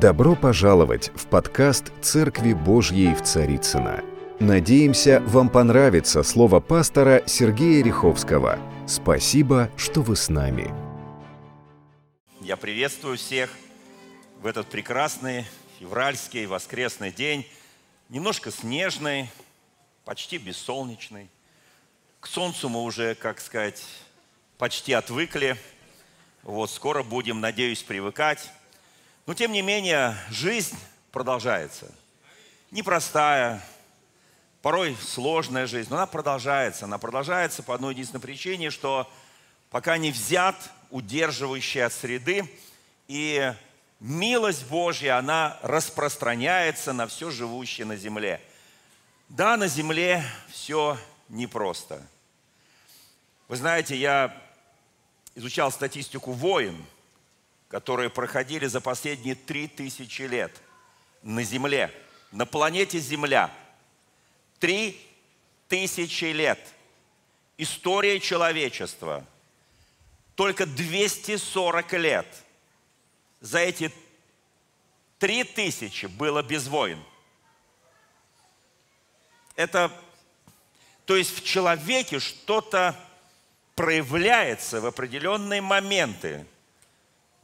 Добро пожаловать в подкаст «Церкви Божьей в Царицына. Надеемся, вам понравится слово пастора Сергея Риховского. Спасибо, что вы с нами. Я приветствую всех в этот прекрасный февральский воскресный день, немножко снежный, почти бессолнечный. К солнцу мы уже, как сказать, почти отвыкли. Вот скоро будем, надеюсь, привыкать. Но тем не менее, жизнь продолжается. Непростая, порой сложная жизнь, но она продолжается. Она продолжается по одной единственной причине, что пока не взят удерживающий от среды, и милость Божья, она распространяется на все живущее на земле. Да, на земле все непросто. Вы знаете, я изучал статистику войн, которые проходили за последние три тысячи лет на Земле, на планете Земля. Три тысячи лет. История человечества. Только 240 лет. За эти три тысячи было без войн. Это, то есть в человеке что-то проявляется в определенные моменты,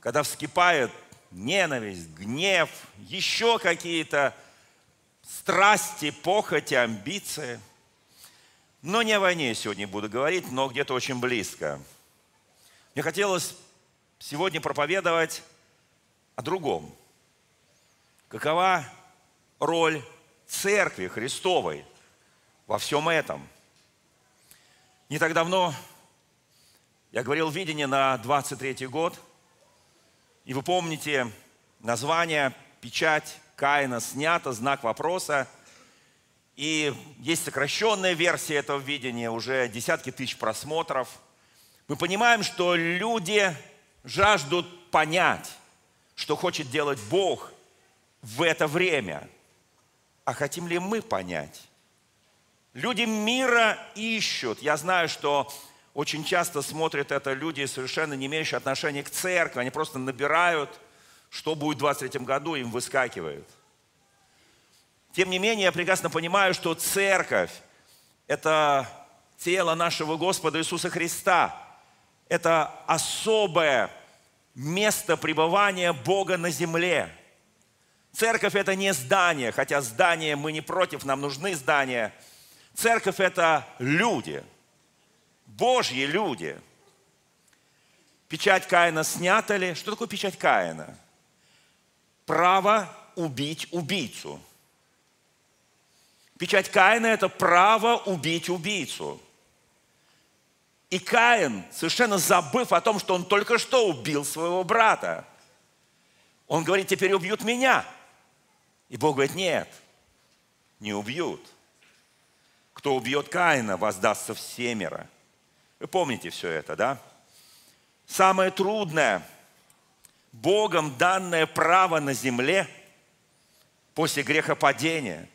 когда вскипает ненависть, гнев, еще какие-то страсти, похоти, амбиции. Но не о войне сегодня буду говорить, но где-то очень близко. Мне хотелось сегодня проповедовать о другом. Какова роль Церкви Христовой во всем этом? Не так давно я говорил видение на 23 год, и вы помните название, печать Каина снята, знак вопроса. И есть сокращенная версия этого видения, уже десятки тысяч просмотров. Мы понимаем, что люди жаждут понять, что хочет делать Бог в это время. А хотим ли мы понять? Люди мира ищут. Я знаю, что очень часто смотрят это люди, совершенно не имеющие отношения к церкви. Они просто набирают, что будет в 23 году, им выскакивают. Тем не менее, я прекрасно понимаю, что церковь – это тело нашего Господа Иисуса Христа. Это особое место пребывания Бога на земле. Церковь – это не здание, хотя здание мы не против, нам нужны здания. Церковь – это люди – Божьи люди. Печать Каина снята ли? Что такое печать Каина? Право убить убийцу. Печать Каина – это право убить убийцу. И Каин, совершенно забыв о том, что он только что убил своего брата, он говорит, теперь убьют меня. И Бог говорит, нет, не убьют. Кто убьет Каина, воздастся в семеро. Вы помните все это, да? Самое трудное, Богом данное право на земле после грехопадения,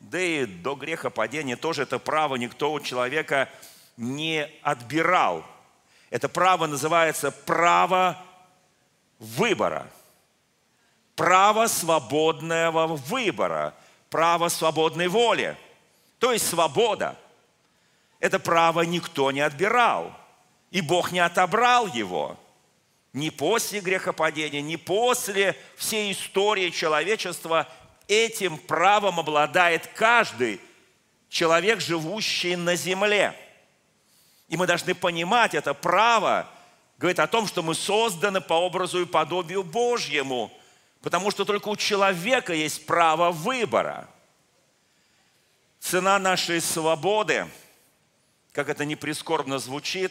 да и до грехопадения тоже это право никто у человека не отбирал. Это право называется право выбора. Право свободного выбора, право свободной воли, то есть свобода – это право никто не отбирал. И Бог не отобрал его. Ни после грехопадения, ни после всей истории человечества этим правом обладает каждый человек, живущий на земле. И мы должны понимать, это право говорит о том, что мы созданы по образу и подобию Божьему, потому что только у человека есть право выбора. Цена нашей свободы – как это не прискорбно звучит,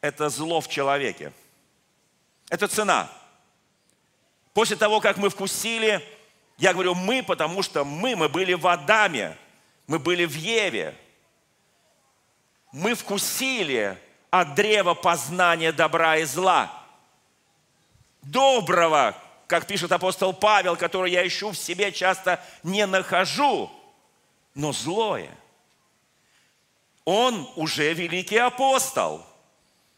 это зло в человеке. Это цена. После того, как мы вкусили, я говорю мы, потому что мы, мы были в Адаме, мы были в Еве. Мы вкусили от древа познания добра и зла. Доброго, как пишет апостол Павел, который я ищу в себе, часто не нахожу, но злое – он уже великий апостол.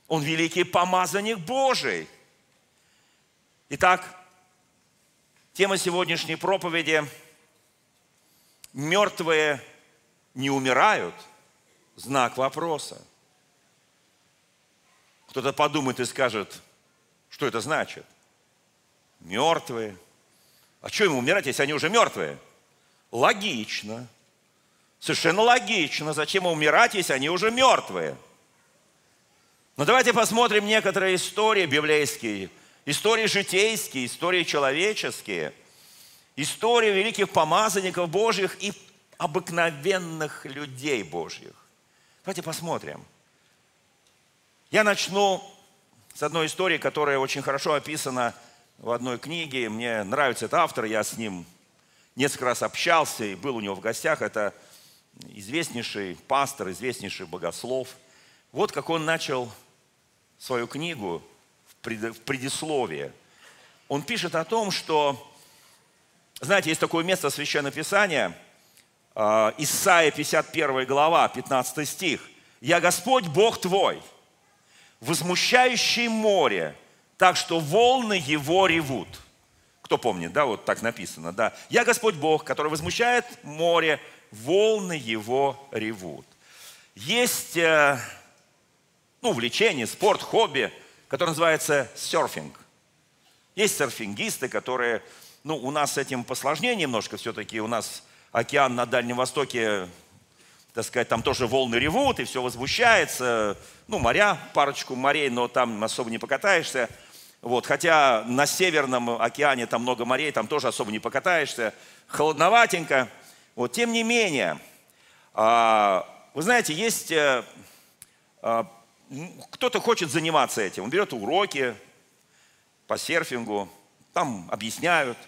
Он великий помазанник Божий. Итак, тема сегодняшней проповеди «Мертвые не умирают?» Знак вопроса. Кто-то подумает и скажет, что это значит. Мертвые. А что им умирать, если они уже мертвые? Логично. Совершенно логично. Зачем умирать, если они уже мертвые? Но давайте посмотрим некоторые истории библейские, истории житейские, истории человеческие, истории великих помазанников Божьих и обыкновенных людей Божьих. Давайте посмотрим. Я начну с одной истории, которая очень хорошо описана в одной книге. Мне нравится этот автор, я с ним несколько раз общался и был у него в гостях. Это известнейший пастор, известнейший богослов. Вот как он начал свою книгу в предисловии. Он пишет о том, что, знаете, есть такое место Священного Писания, а, Исайя 51 глава, 15 стих. «Я Господь Бог твой, возмущающий море, так что волны его ревут». Кто помнит, да, вот так написано, да. «Я Господь Бог, который возмущает море, волны его ревут». Есть э, ну, увлечение, спорт, хобби, которое называется серфинг. Есть серфингисты, которые, ну, у нас с этим посложнее немножко все-таки, у нас океан на Дальнем Востоке, так сказать, там тоже волны ревут, и все возмущается, ну, моря, парочку морей, но там особо не покатаешься. Вот, хотя на Северном океане там много морей, там тоже особо не покатаешься, холодноватенько. Вот, тем не менее, а, вы знаете, есть э, а, кто-то хочет заниматься этим, он берет уроки по серфингу, там объясняют,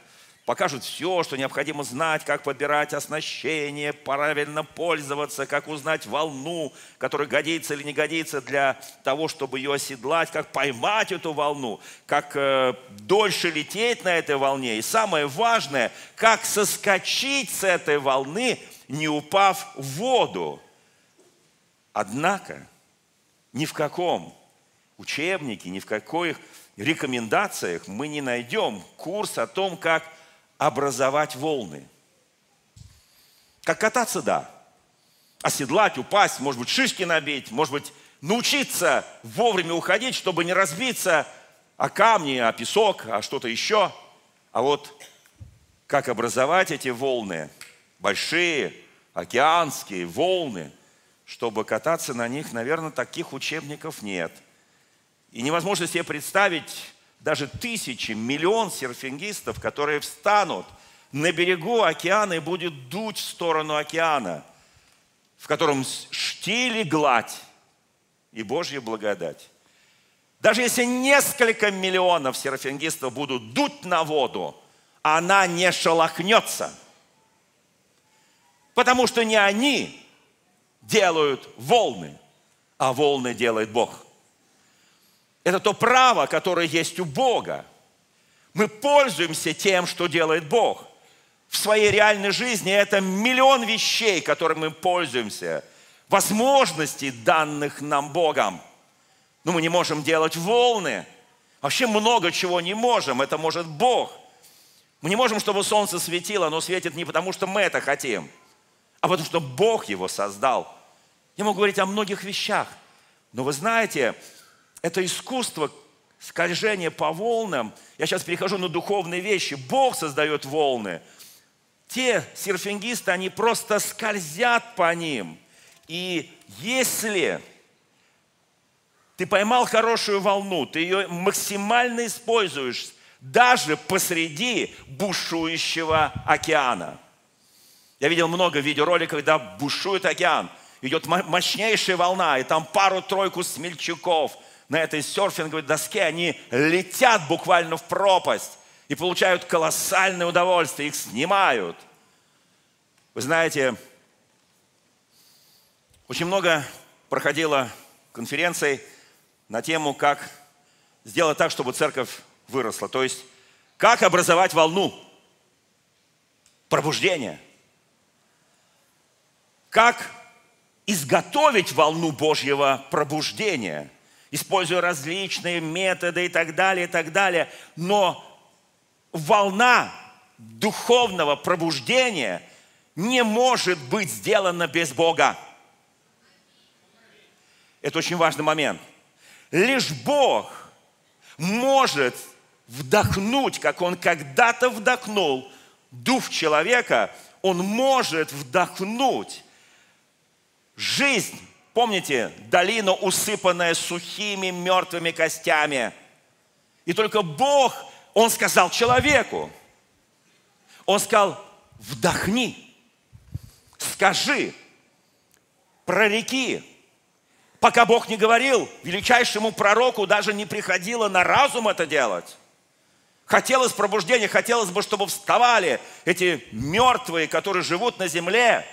покажут все, что необходимо знать, как подбирать оснащение, правильно пользоваться, как узнать волну, которая годится или не годится для того, чтобы ее оседлать, как поймать эту волну, как э, дольше лететь на этой волне. И самое важное, как соскочить с этой волны, не упав в воду. Однако ни в каком учебнике, ни в каких рекомендациях мы не найдем курс о том, как образовать волны. Как кататься, да. Оседлать, упасть, может быть, шишки набить, может быть, научиться вовремя уходить, чтобы не разбиться о камни, о песок, о что-то еще. А вот как образовать эти волны, большие, океанские волны – чтобы кататься на них, наверное, таких учебников нет. И невозможно себе представить даже тысячи, миллион серфингистов, которые встанут на берегу океана и будет дуть в сторону океана, в котором штиль и гладь и Божья благодать. Даже если несколько миллионов серфингистов будут дуть на воду, она не шелохнется. Потому что не они делают волны, а волны делает Бог. Это то право, которое есть у Бога. Мы пользуемся тем, что делает Бог. В своей реальной жизни это миллион вещей, которыми мы пользуемся, возможностей, данных нам Богом. Но мы не можем делать волны. Вообще много чего не можем, это может Бог. Мы не можем, чтобы солнце светило, оно светит не потому, что мы это хотим – а потому что Бог его создал. Я могу говорить о многих вещах, но вы знаете, это искусство скольжения по волнам, я сейчас перехожу на духовные вещи, Бог создает волны. Те серфингисты, они просто скользят по ним. И если ты поймал хорошую волну, ты ее максимально используешь даже посреди бушующего океана – я видел много видеороликов, когда бушует океан, идет мощнейшая волна, и там пару-тройку смельчаков на этой серфинговой доске, они летят буквально в пропасть и получают колоссальное удовольствие, их снимают. Вы знаете, очень много проходило конференций на тему, как сделать так, чтобы церковь выросла. То есть, как образовать волну пробуждения – как изготовить волну Божьего пробуждения, используя различные методы и так далее, и так далее. Но волна духовного пробуждения не может быть сделана без Бога. Это очень важный момент. Лишь Бог может вдохнуть, как Он когда-то вдохнул дух человека, Он может вдохнуть жизнь. Помните, долина, усыпанная сухими мертвыми костями. И только Бог, Он сказал человеку, Он сказал, вдохни, скажи, прореки, Пока Бог не говорил, величайшему пророку даже не приходило на разум это делать. Хотелось пробуждения, хотелось бы, чтобы вставали эти мертвые, которые живут на земле.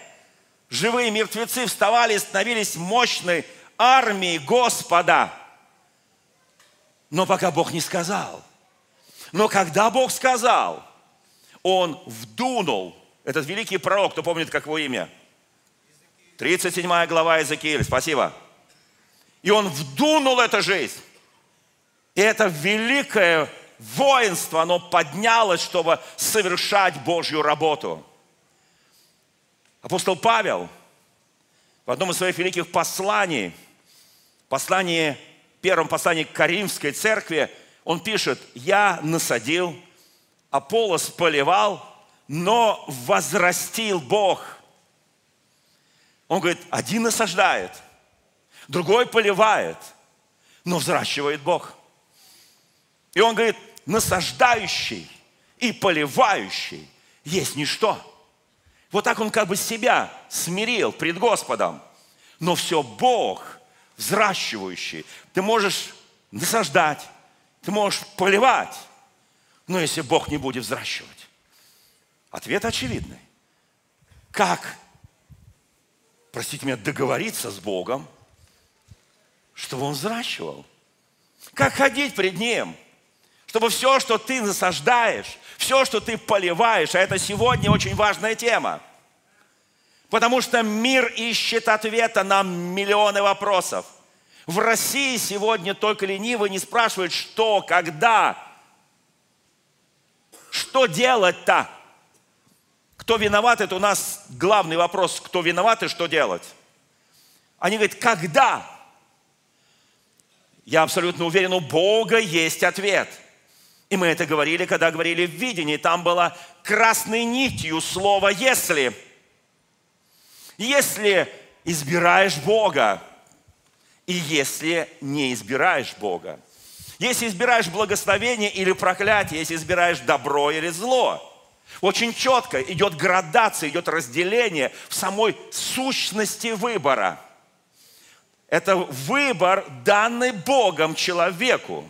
Живые мертвецы вставали и становились мощной армией Господа. Но пока Бог не сказал. Но когда Бог сказал, Он вдунул, этот великий пророк, кто помнит, как его имя? 37 глава Иезекииль, спасибо. И он вдунул эту жизнь. И это великое воинство, оно поднялось, чтобы совершать Божью работу. Апостол Павел в одном из своих великих посланий, послании, первом послании к Каримской церкви, он пишет, «Я насадил, Аполос поливал, но возрастил Бог». Он говорит, один насаждает – другой поливает, но взращивает Бог. И он говорит, насаждающий и поливающий есть ничто. Вот так он как бы себя смирил пред Господом. Но все Бог, взращивающий. Ты можешь насаждать, ты можешь поливать, но если Бог не будет взращивать. Ответ очевидный. Как, простите меня, договориться с Богом – чтобы он взращивал. Как ходить пред ним? Чтобы все, что ты насаждаешь, все, что ты поливаешь, а это сегодня очень важная тема. Потому что мир ищет ответа на миллионы вопросов. В России сегодня только ленивый не спрашивает, что, когда. Что делать-то? Кто виноват, это у нас главный вопрос, кто виноват и что делать. Они говорят, когда? Я абсолютно уверен, у Бога есть ответ. И мы это говорили, когда говорили в видении. Там было красной нитью слово «если». Если избираешь Бога, и если не избираешь Бога. Если избираешь благословение или проклятие, если избираешь добро или зло. Очень четко идет градация, идет разделение в самой сущности выбора – это выбор, данный Богом человеку.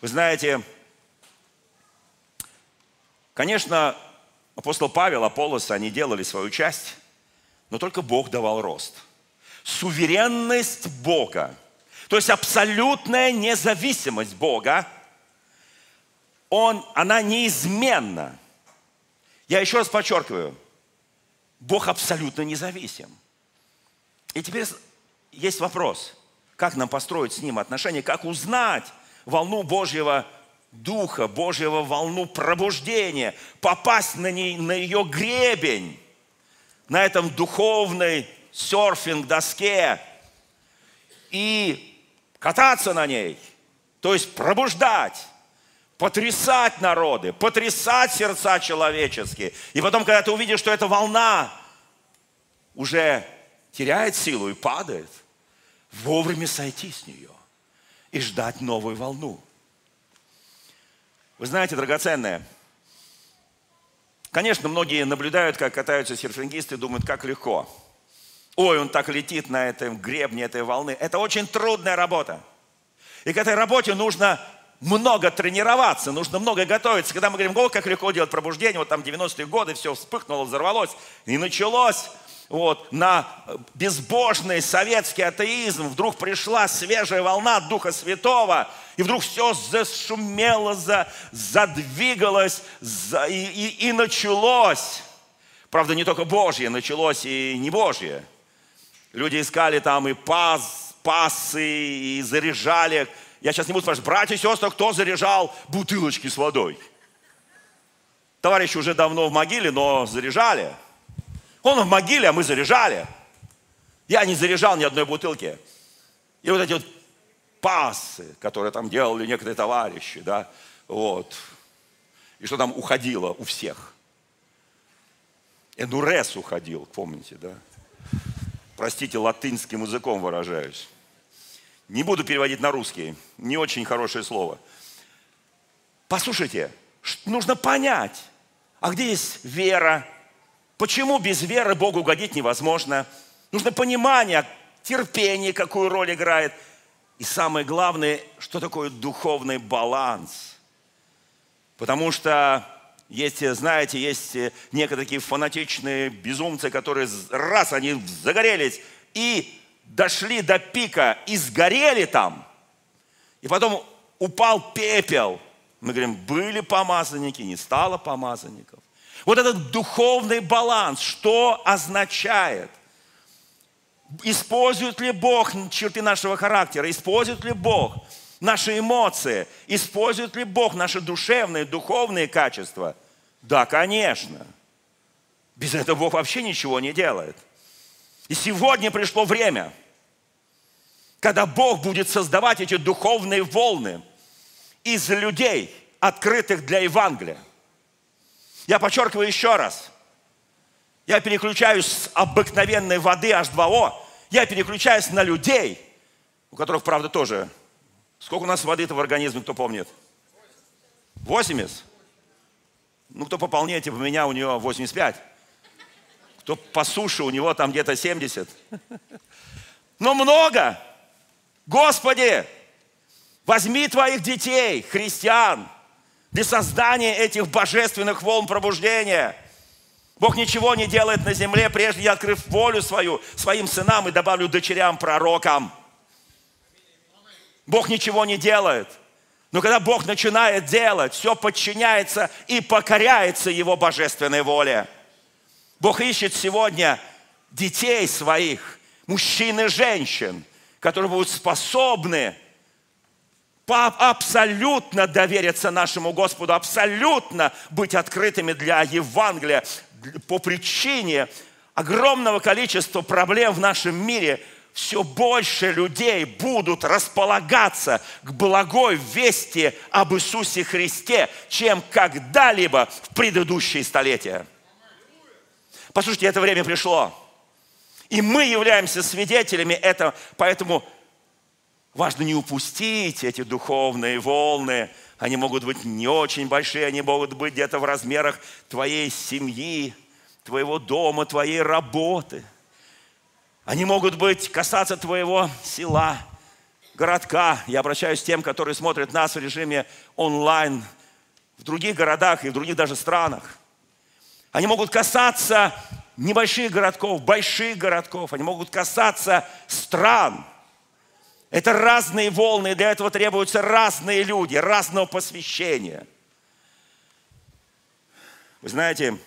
Вы знаете, конечно, апостол Павел, Аполлос, они делали свою часть, но только Бог давал рост. Суверенность Бога, то есть абсолютная независимость Бога, он, она неизменна. Я еще раз подчеркиваю, Бог абсолютно независим. И теперь есть вопрос, как нам построить с Ним отношения, как узнать волну Божьего Духа, Божьего волну пробуждения, попасть на, ней, на ее гребень, на этом духовной серфинг-доске и кататься на ней, то есть пробуждать, потрясать народы, потрясать сердца человеческие. И потом, когда ты увидишь, что эта волна уже теряет силу и падает, вовремя сойти с нее и ждать новую волну. Вы знаете, драгоценное, конечно, многие наблюдают, как катаются серфингисты, думают, как легко. Ой, он так летит на этом гребне этой волны. Это очень трудная работа. И к этой работе нужно много тренироваться, нужно много готовиться. Когда мы говорим, о, как легко делать пробуждение, вот там 90-е годы, все вспыхнуло, взорвалось, и началось, вот, на безбожный советский атеизм вдруг пришла свежая волна Духа Святого, и вдруг все зашумело, за, задвигалось за, и, и, и началось. Правда, не только Божье, началось и не Божье. Люди искали там и пас, пасы, и заряжали я сейчас не буду спрашивать, братья и сестры, кто заряжал бутылочки с водой? Товарищи уже давно в могиле, но заряжали. Он в могиле, а мы заряжали. Я не заряжал ни одной бутылки. И вот эти вот пасы, которые там делали некоторые товарищи, да, вот. И что там уходило у всех. Эндурес уходил, помните, да? Простите, латынским языком выражаюсь. Не буду переводить на русский, не очень хорошее слово. Послушайте, нужно понять, а где есть вера? Почему без веры Богу угодить невозможно? Нужно понимание, терпение, какую роль играет. И самое главное, что такое духовный баланс. Потому что есть, знаете, есть некоторые такие фанатичные безумцы, которые раз они загорелись и дошли до пика и сгорели там. И потом упал пепел. Мы говорим, были помазанники, не стало помазанников. Вот этот духовный баланс, что означает? Использует ли Бог черты нашего характера? Использует ли Бог наши эмоции? Использует ли Бог наши душевные, духовные качества? Да, конечно. Без этого Бог вообще ничего не делает. И сегодня пришло время, когда Бог будет создавать эти духовные волны из людей, открытых для Евангелия. Я подчеркиваю еще раз. Я переключаюсь с обыкновенной воды H2O, я переключаюсь на людей, у которых, правда, тоже. Сколько у нас воды-то в организме, кто помнит? 80? Ну, кто пополнее, типа меня, у него 85. Кто по суше, у него там где-то 70. Но много. Господи, возьми твоих детей, христиан, для создания этих божественных волн пробуждения. Бог ничего не делает на земле, прежде не открыв волю свою своим сынам и добавлю дочерям пророкам. Бог ничего не делает. Но когда Бог начинает делать, все подчиняется и покоряется Его божественной воле. Бог ищет сегодня детей своих, мужчин и женщин, которые будут способны абсолютно довериться нашему Господу, абсолютно быть открытыми для Евангелия по причине огромного количества проблем в нашем мире – все больше людей будут располагаться к благой вести об Иисусе Христе, чем когда-либо в предыдущие столетия. Послушайте, это время пришло. И мы являемся свидетелями этого, поэтому Важно не упустить эти духовные волны. Они могут быть не очень большие, они могут быть где-то в размерах твоей семьи, твоего дома, твоей работы. Они могут быть, касаться твоего села, городка. Я обращаюсь к тем, которые смотрят нас в режиме онлайн в других городах и в других даже странах. Они могут касаться небольших городков, больших городков. Они могут касаться стран – это разные волны, для этого требуются разные люди, разного посвящения. Вы знаете,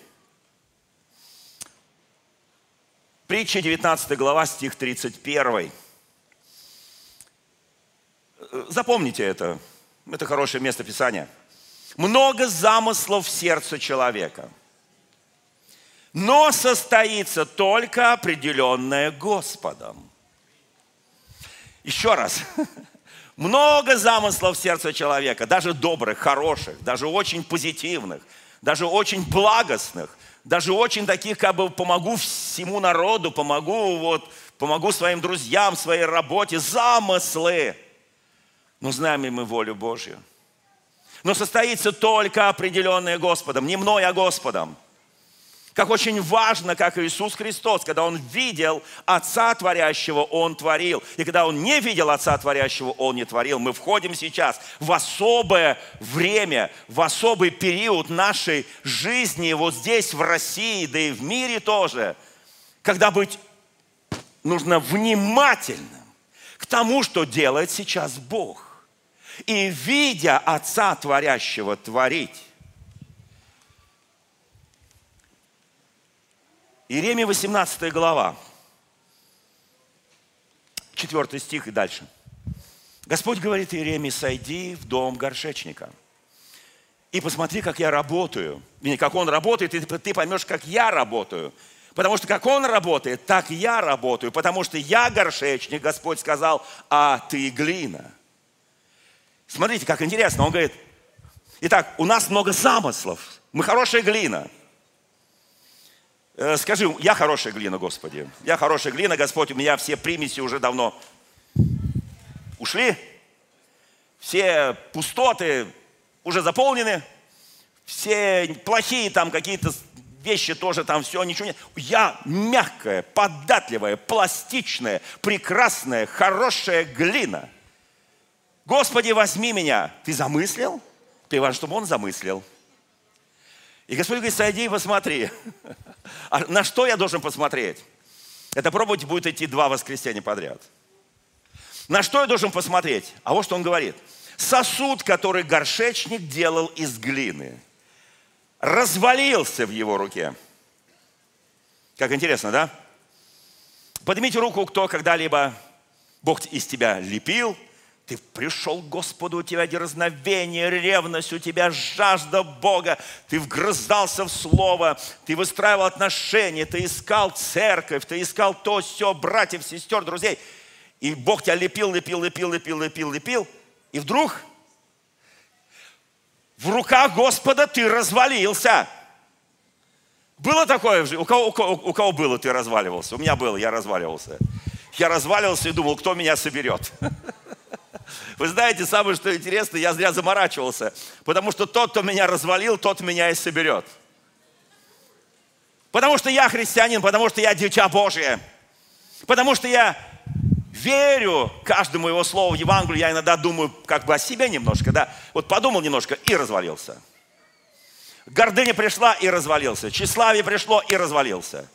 притча 19 глава, стих 31. Запомните это, это хорошее место Писания. Много замыслов в сердце человека, но состоится только определенное Господом. Еще раз. Много замыслов в сердце человека, даже добрых, хороших, даже очень позитивных, даже очень благостных, даже очень таких, как бы помогу всему народу, помогу, вот, помогу своим друзьям, своей работе, замыслы. Но знаем ли мы волю Божью? Но состоится только определенное Господом, не мной, а Господом. Как очень важно, как Иисус Христос, когда Он видел Отца Творящего, Он творил. И когда Он не видел Отца Творящего, Он не творил. Мы входим сейчас в особое время, в особый период нашей жизни, вот здесь, в России, да и в мире тоже, когда быть нужно внимательным к тому, что делает сейчас Бог. И видя Отца Творящего творить, Иеремия 18 глава, 4 стих и дальше. Господь говорит Иеремии, сойди в дом горшечника. И посмотри, как я работаю. И как он работает, и ты поймешь, как я работаю. Потому что как он работает, так я работаю. Потому что я горшечник, Господь сказал, а ты глина. Смотрите, как интересно. Он говорит, итак, у нас много замыслов. Мы хорошая глина. Э, скажи, я хорошая глина, Господи. Я хорошая глина, Господь, у меня все примеси уже давно ушли. Все пустоты уже заполнены. Все плохие там какие-то вещи тоже там все, ничего нет. Я мягкая, податливая, пластичная, прекрасная, хорошая глина. Господи, возьми меня. Ты замыслил? Ты важно, чтобы он замыслил. И Господь говорит, сойди и посмотри. А на что я должен посмотреть? Это пробовать будет идти два воскресенья подряд. На что я должен посмотреть? А вот что он говорит. Сосуд, который горшечник делал из глины, развалился в его руке. Как интересно, да? Поднимите руку, кто когда-либо Бог из тебя лепил – ты пришел к Господу, у тебя дерзновение, ревность, у тебя жажда Бога. Ты вгрызался в Слово, ты выстраивал отношения, ты искал церковь, ты искал то, все, братьев, сестер, друзей. И Бог тебя лепил, лепил, лепил, лепил, лепил, лепил. И вдруг в руках Господа ты развалился. Было такое? У кого, у, кого, у кого было, ты разваливался? У меня было, я разваливался. Я разваливался и думал, кто меня соберет. Вы знаете, самое что интересно, я зря заморачивался, потому что тот, кто меня развалил, тот меня и соберет. Потому что я христианин, потому что я дитя Божие, потому что я верю каждому его слову Евангелию, я иногда думаю как бы о себе немножко, да, вот подумал немножко и развалился. Гордыня пришла и развалился, тщеславие пришло и развалился.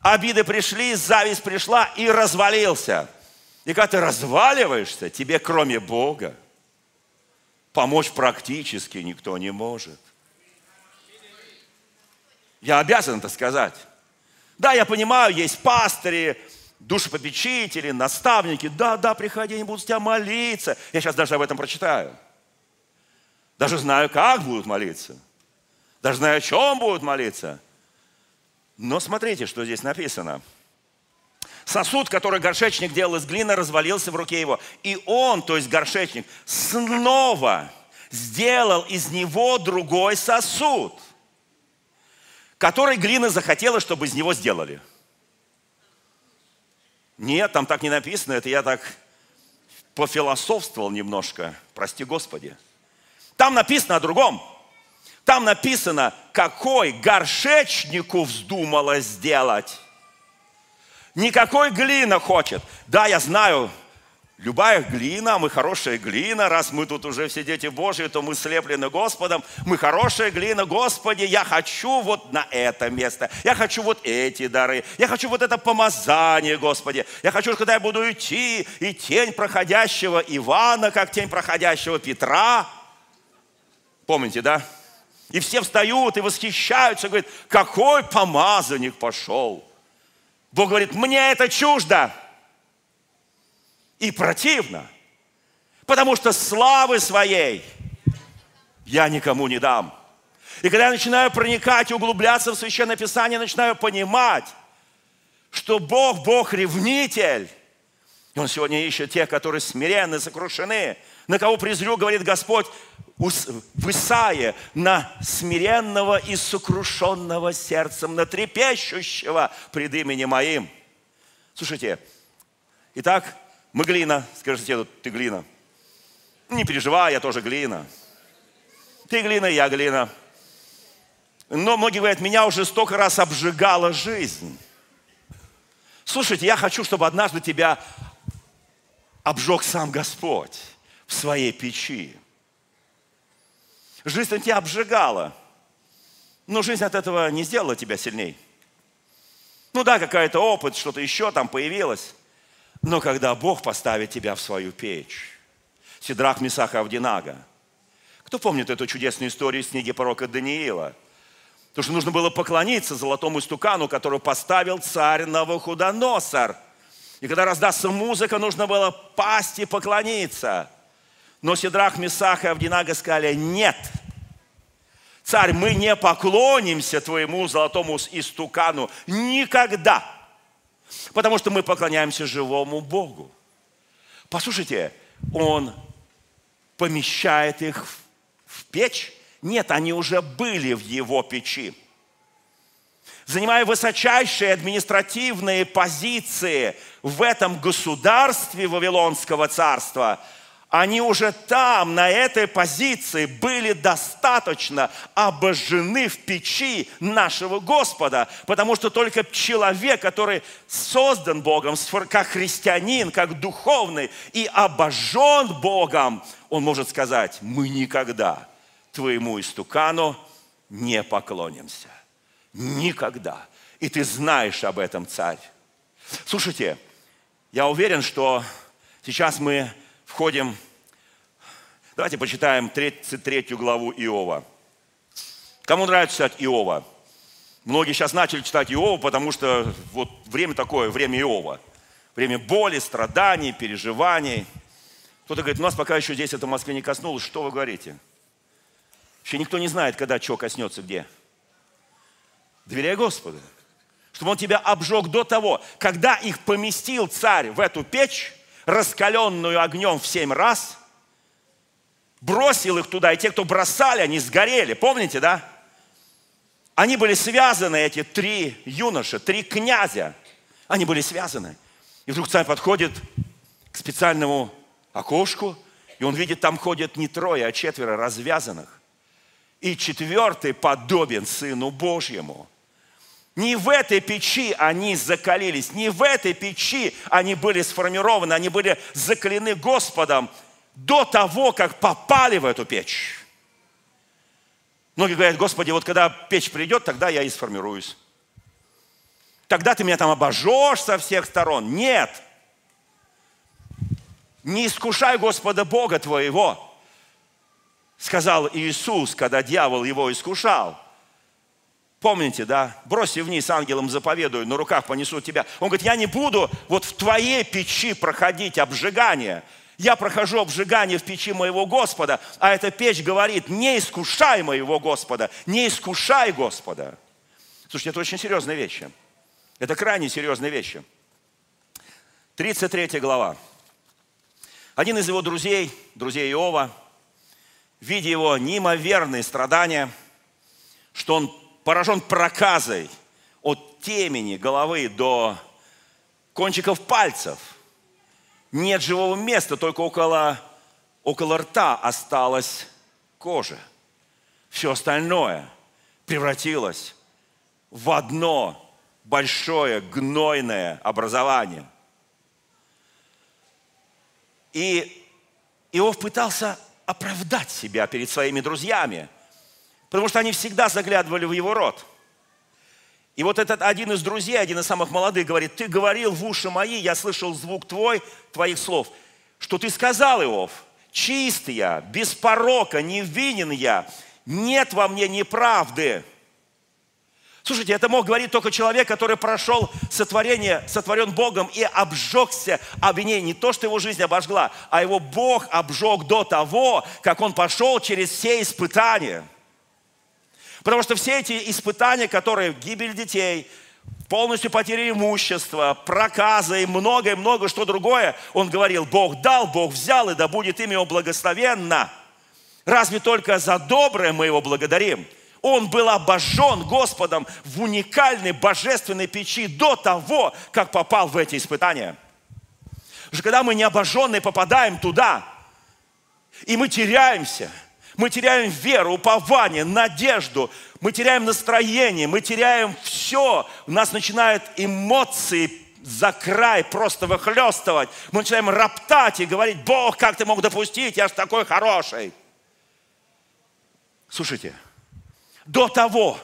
Обиды пришли, зависть пришла и развалился – и когда ты разваливаешься, тебе кроме Бога помочь практически никто не может. Я обязан это сказать. Да, я понимаю, есть пастыри, душепопечители, наставники. Да, да, приходи, они будут с тебя молиться. Я сейчас даже об этом прочитаю. Даже знаю, как будут молиться. Даже знаю, о чем будут молиться. Но смотрите, что здесь написано – Сосуд, который горшечник делал из глины, развалился в руке его. И он, то есть горшечник, снова сделал из него другой сосуд, который глина захотела, чтобы из него сделали. Нет, там так не написано, это я так пофилософствовал немножко, прости Господи. Там написано о другом. Там написано, какой горшечнику вздумало сделать. Никакой глина хочет. Да, я знаю, любая глина, мы хорошая глина, раз мы тут уже все дети Божьи, то мы слеплены Господом, мы хорошая глина, Господи, я хочу вот на это место, я хочу вот эти дары, я хочу вот это помазание, Господи, я хочу, когда я буду идти, и тень проходящего Ивана, как тень проходящего Петра, помните, да? И все встают и восхищаются, говорят, какой помазанник пошел – Бог говорит, мне это чуждо и противно, потому что славы своей я никому не дам. И когда я начинаю проникать и углубляться в Священное Писание, начинаю понимать, что Бог, Бог ревнитель, и Он сегодня ищет тех, которые смиренны, сокрушены, на кого презрю, говорит Господь, в Исаии, на смиренного и сокрушенного сердцем, на трепещущего пред именем моим. Слушайте, итак, мы глина. Скажите ты глина. Не переживай, я тоже глина. Ты глина, я глина. Но многие говорят, меня уже столько раз обжигала жизнь. Слушайте, я хочу, чтобы однажды тебя обжег сам Господь в своей печи. Жизнь тебя обжигала, но жизнь от этого не сделала тебя сильней. Ну да, какая-то опыт, что-то еще там появилось. Но когда Бог поставит тебя в свою печь, Сидрах, Месах и Авдинага. Кто помнит эту чудесную историю из книги пророка Даниила? То, что нужно было поклониться золотому стукану, который поставил царь Навуходоносор – И когда раздастся музыка, нужно было пасть и поклониться. Но Сидрах, Месах и Авдинага сказали, нет, царь, мы не поклонимся твоему золотому истукану никогда, потому что мы поклоняемся живому Богу. Послушайте, он помещает их в печь? Нет, они уже были в его печи занимая высочайшие административные позиции в этом государстве Вавилонского царства, они уже там, на этой позиции, были достаточно обожжены в печи нашего Господа, потому что только человек, который создан Богом, как христианин, как духовный и обожжен Богом, он может сказать, мы никогда твоему истукану не поклонимся. Никогда. И ты знаешь об этом, царь. Слушайте, я уверен, что сейчас мы входим... Давайте почитаем 33 главу Иова. Кому нравится читать Иова? Многие сейчас начали читать Иова, потому что вот время такое, время Иова. Время боли, страданий, переживаний. Кто-то говорит, у нас пока еще здесь это в Москве не коснулось. Что вы говорите? Вообще никто не знает, когда что коснется где. Доверяй Господу. Чтобы Он тебя обжег до того, когда их поместил царь в эту печь, раскаленную огнем в семь раз, бросил их туда, и те, кто бросали, они сгорели. Помните, да? Они были связаны, эти три юноши, три князя. Они были связаны. И вдруг царь подходит к специальному окошку, и он видит, там ходят не трое, а четверо развязанных. И четвертый подобен Сыну Божьему – не в этой печи они закалились, не в этой печи они были сформированы, они были закалены Господом до того, как попали в эту печь. Многие говорят, Господи, вот когда печь придет, тогда я и сформируюсь. Тогда ты меня там обожжешь со всех сторон. Нет. Не искушай Господа Бога твоего, сказал Иисус, когда дьявол его искушал – Помните, да? Бросьте вниз, ангелам заповедую, на руках понесут тебя. Он говорит, я не буду вот в твоей печи проходить обжигание. Я прохожу обжигание в печи моего Господа, а эта печь говорит, не искушай моего Господа, не искушай Господа. Слушайте, это очень серьезные вещи. Это крайне серьезные вещи. 33 глава. Один из его друзей, друзей Иова, видя его неимоверные страдания, что он поражен проказой от темени головы до кончиков пальцев. Нет живого места, только около, около рта осталась кожа. Все остальное превратилось в одно большое гнойное образование. И Иов пытался оправдать себя перед своими друзьями – Потому что они всегда заглядывали в его рот. И вот этот один из друзей, один из самых молодых, говорит, ты говорил в уши мои, я слышал звук твой, твоих слов, что ты сказал, Иов, чист я, без порока, невинен я, нет во мне неправды. Слушайте, это мог говорить только человек, который прошел сотворение, сотворен Богом и обжегся обвинение. Не то, что его жизнь обожгла, а его Бог обжег до того, как он пошел через все испытания – Потому что все эти испытания, которые гибель детей, полностью потеря имущества, проказы и многое-много что другое, он говорил, Бог дал, Бог взял, и да будет имя его благословенно. Разве только за доброе мы его благодарим? Он был обожжен Господом в уникальной божественной печи до того, как попал в эти испытания. Потому что когда мы не обожженные попадаем туда, и мы теряемся – мы теряем веру, упование, надежду, мы теряем настроение, мы теряем все. У нас начинают эмоции за край просто выхлестывать. Мы начинаем роптать и говорить, Бог, как ты мог допустить, я же такой хороший. Слушайте, до того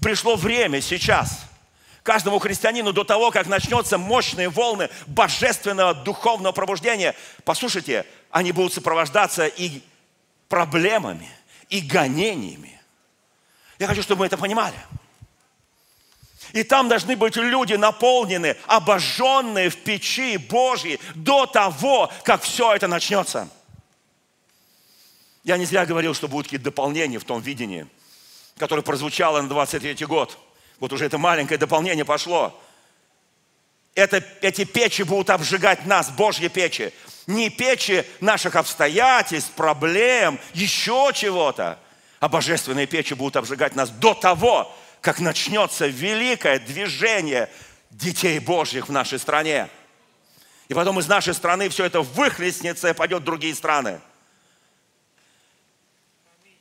пришло время сейчас – каждому христианину до того, как начнется мощные волны божественного духовного пробуждения. Послушайте, они будут сопровождаться и проблемами и гонениями. Я хочу, чтобы мы это понимали. И там должны быть люди наполнены, обожженные в печи Божьей до того, как все это начнется. Я не зря говорил, что будут какие-то дополнения в том видении, которое прозвучало на 23 год. Вот уже это маленькое дополнение пошло. Это, эти печи будут обжигать нас, Божьи печи. Не печи наших обстоятельств, проблем, еще чего-то. А божественные печи будут обжигать нас до того, как начнется великое движение детей Божьих в нашей стране. И потом из нашей страны все это выхлестнется и пойдет в другие страны.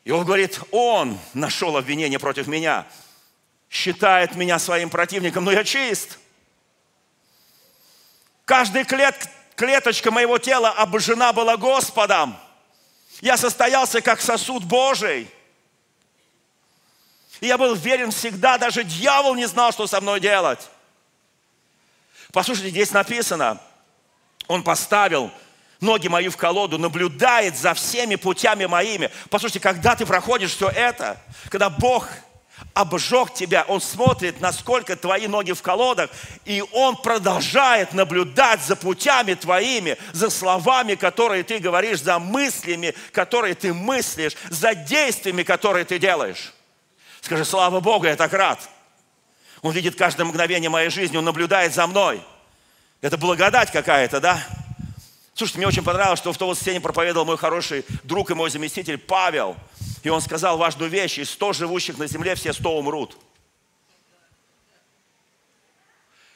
И он говорит, он нашел обвинение против меня, считает меня своим противником, но я чист. Каждая клет, клеточка моего тела обожжена была Господом. Я состоялся как сосуд Божий. И я был верен всегда, даже дьявол не знал, что со мной делать. Послушайте, здесь написано, он поставил ноги мои в колоду, наблюдает за всеми путями моими. Послушайте, когда ты проходишь все это, когда Бог обжег тебя, Он смотрит, насколько твои ноги в колодах, и Он продолжает наблюдать за путями твоими, за словами, которые ты говоришь, за мыслями, которые ты мыслишь, за действиями, которые ты делаешь. Скажи, слава Богу, я так рад. Он видит каждое мгновение моей жизни, Он наблюдает за мной. Это благодать какая-то, да? Слушайте, мне очень понравилось, что в том воскресенье проповедовал мой хороший друг и мой заместитель Павел. И он сказал важную вещь. Из 100 живущих на земле все 100 умрут.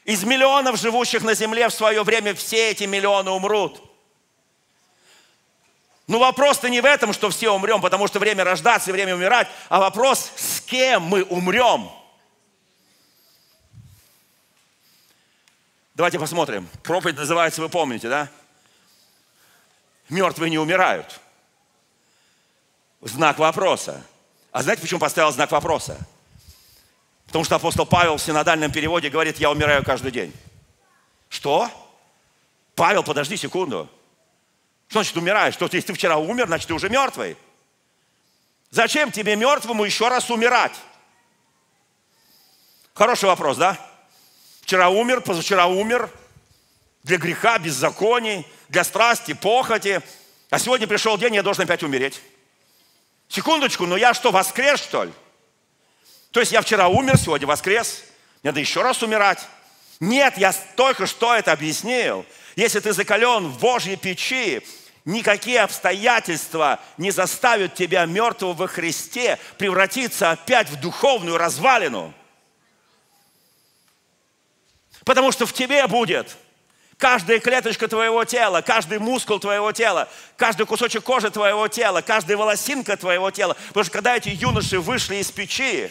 Из миллионов живущих на земле в свое время все эти миллионы умрут. Ну вопрос-то не в этом, что все умрем, потому что время рождаться и время умирать, а вопрос, с кем мы умрем. Давайте посмотрим. Проповедь называется, вы помните, да? Мертвые не умирают. Знак вопроса. А знаете, почему поставил знак вопроса? Потому что апостол Павел в синодальном переводе говорит, я умираю каждый день. Что? Павел, подожди секунду. Что значит умираешь? Что если ты вчера умер, значит ты уже мертвый. Зачем тебе мертвому еще раз умирать? Хороший вопрос, да? Вчера умер, позавчера умер. Для греха, беззаконий, для страсти, похоти. А сегодня пришел день, я должен опять умереть. Секундочку, но я что, воскрес, что ли? То есть я вчера умер, сегодня воскрес. Мне надо еще раз умирать. Нет, я только что это объяснил. Если ты закален в Божьей печи, никакие обстоятельства не заставят тебя, мертвого во Христе, превратиться опять в духовную развалину. Потому что в тебе будет каждая клеточка твоего тела, каждый мускул твоего тела, каждый кусочек кожи твоего тела, каждая волосинка твоего тела. Потому что когда эти юноши вышли из печи,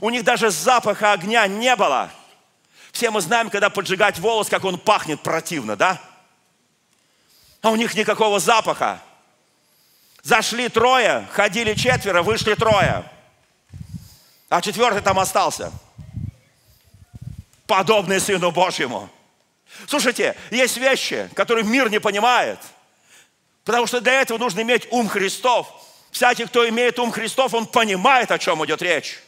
у них даже запаха огня не было – все мы знаем, когда поджигать волос, как он пахнет противно, да? А у них никакого запаха. Зашли трое, ходили четверо, вышли трое. А четвертый там остался. Подобный Сыну Божьему. Слушайте, есть вещи, которые мир не понимает. Потому что для этого нужно иметь ум Христов. Всякий, кто имеет ум Христов, он понимает, о чем идет речь.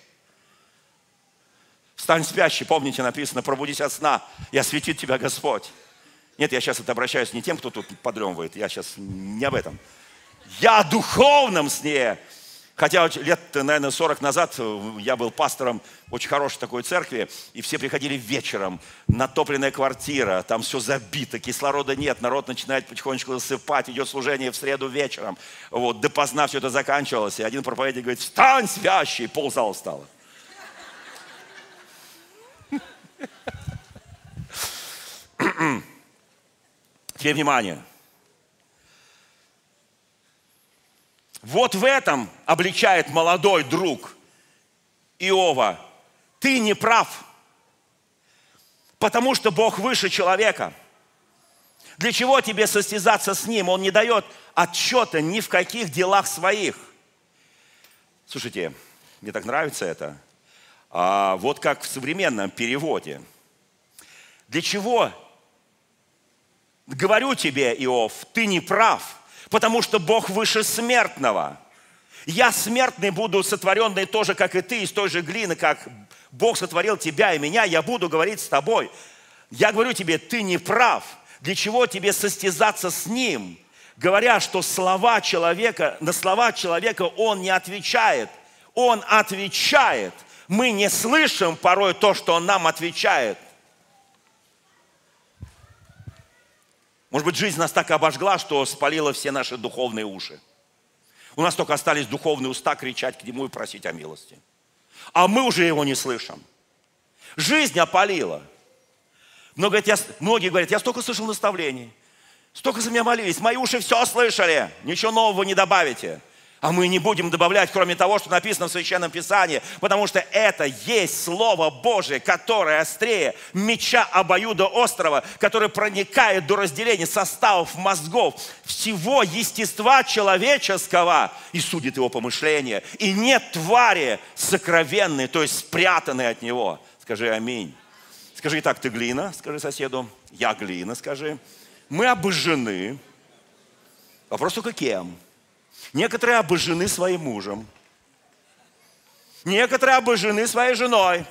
Стань спящий, помните, написано, пробудись от сна, и осветит тебя Господь. Нет, я сейчас это обращаюсь не тем, кто тут подремывает, я сейчас не об этом. Я о духовном сне. Хотя лет, наверное, 40 назад э, я был пастором очень хорошей такой церкви, и все приходили вечером, натопленная квартира, там все забито, кислорода нет, народ начинает потихонечку засыпать, идет служение в среду вечером. Вот, допоздна все это заканчивалось, и один проповедник говорит, встань, спящий, ползала встала. Теперь внимание. Вот в этом обличает молодой друг Иова. Ты не прав, потому что Бог выше человека. Для чего тебе состязаться с Ним? Он не дает отчета ни в каких делах своих. Слушайте, мне так нравится это. А, вот как в современном переводе. Для чего? Говорю тебе, Иов, ты не прав, потому что Бог выше смертного. Я смертный буду сотворенный тоже, как и ты, из той же глины, как Бог сотворил тебя и меня, я буду говорить с тобой. Я говорю тебе, ты не прав. Для чего тебе состязаться с Ним? Говоря, что слова человека, на слова человека Он не отвечает. Он отвечает. Мы не слышим порой то, что Он нам отвечает. Может быть, жизнь нас так обожгла, что спалила все наши духовные уши. У нас только остались духовные уста кричать к Нему и просить о милости. А мы уже Его не слышим. Жизнь опалила. Много, я, многие говорят, я столько слышал наставлений, столько за меня молились, мои уши все слышали, ничего нового не добавите. А мы не будем добавлять, кроме того, что написано в Священном Писании, потому что это есть Слово Божие, которое острее меча обоюда острова, которое проникает до разделения составов мозгов, всего естества человеческого и судит его помышления. И нет твари сокровенной, то есть спрятанной от него. Скажи аминь. Скажи так, ты глина, скажи соседу. Я глина, скажи. Мы обожжены. Вопрос только кем? Некоторые обожжены своим мужем. Некоторые обожжены своей женой.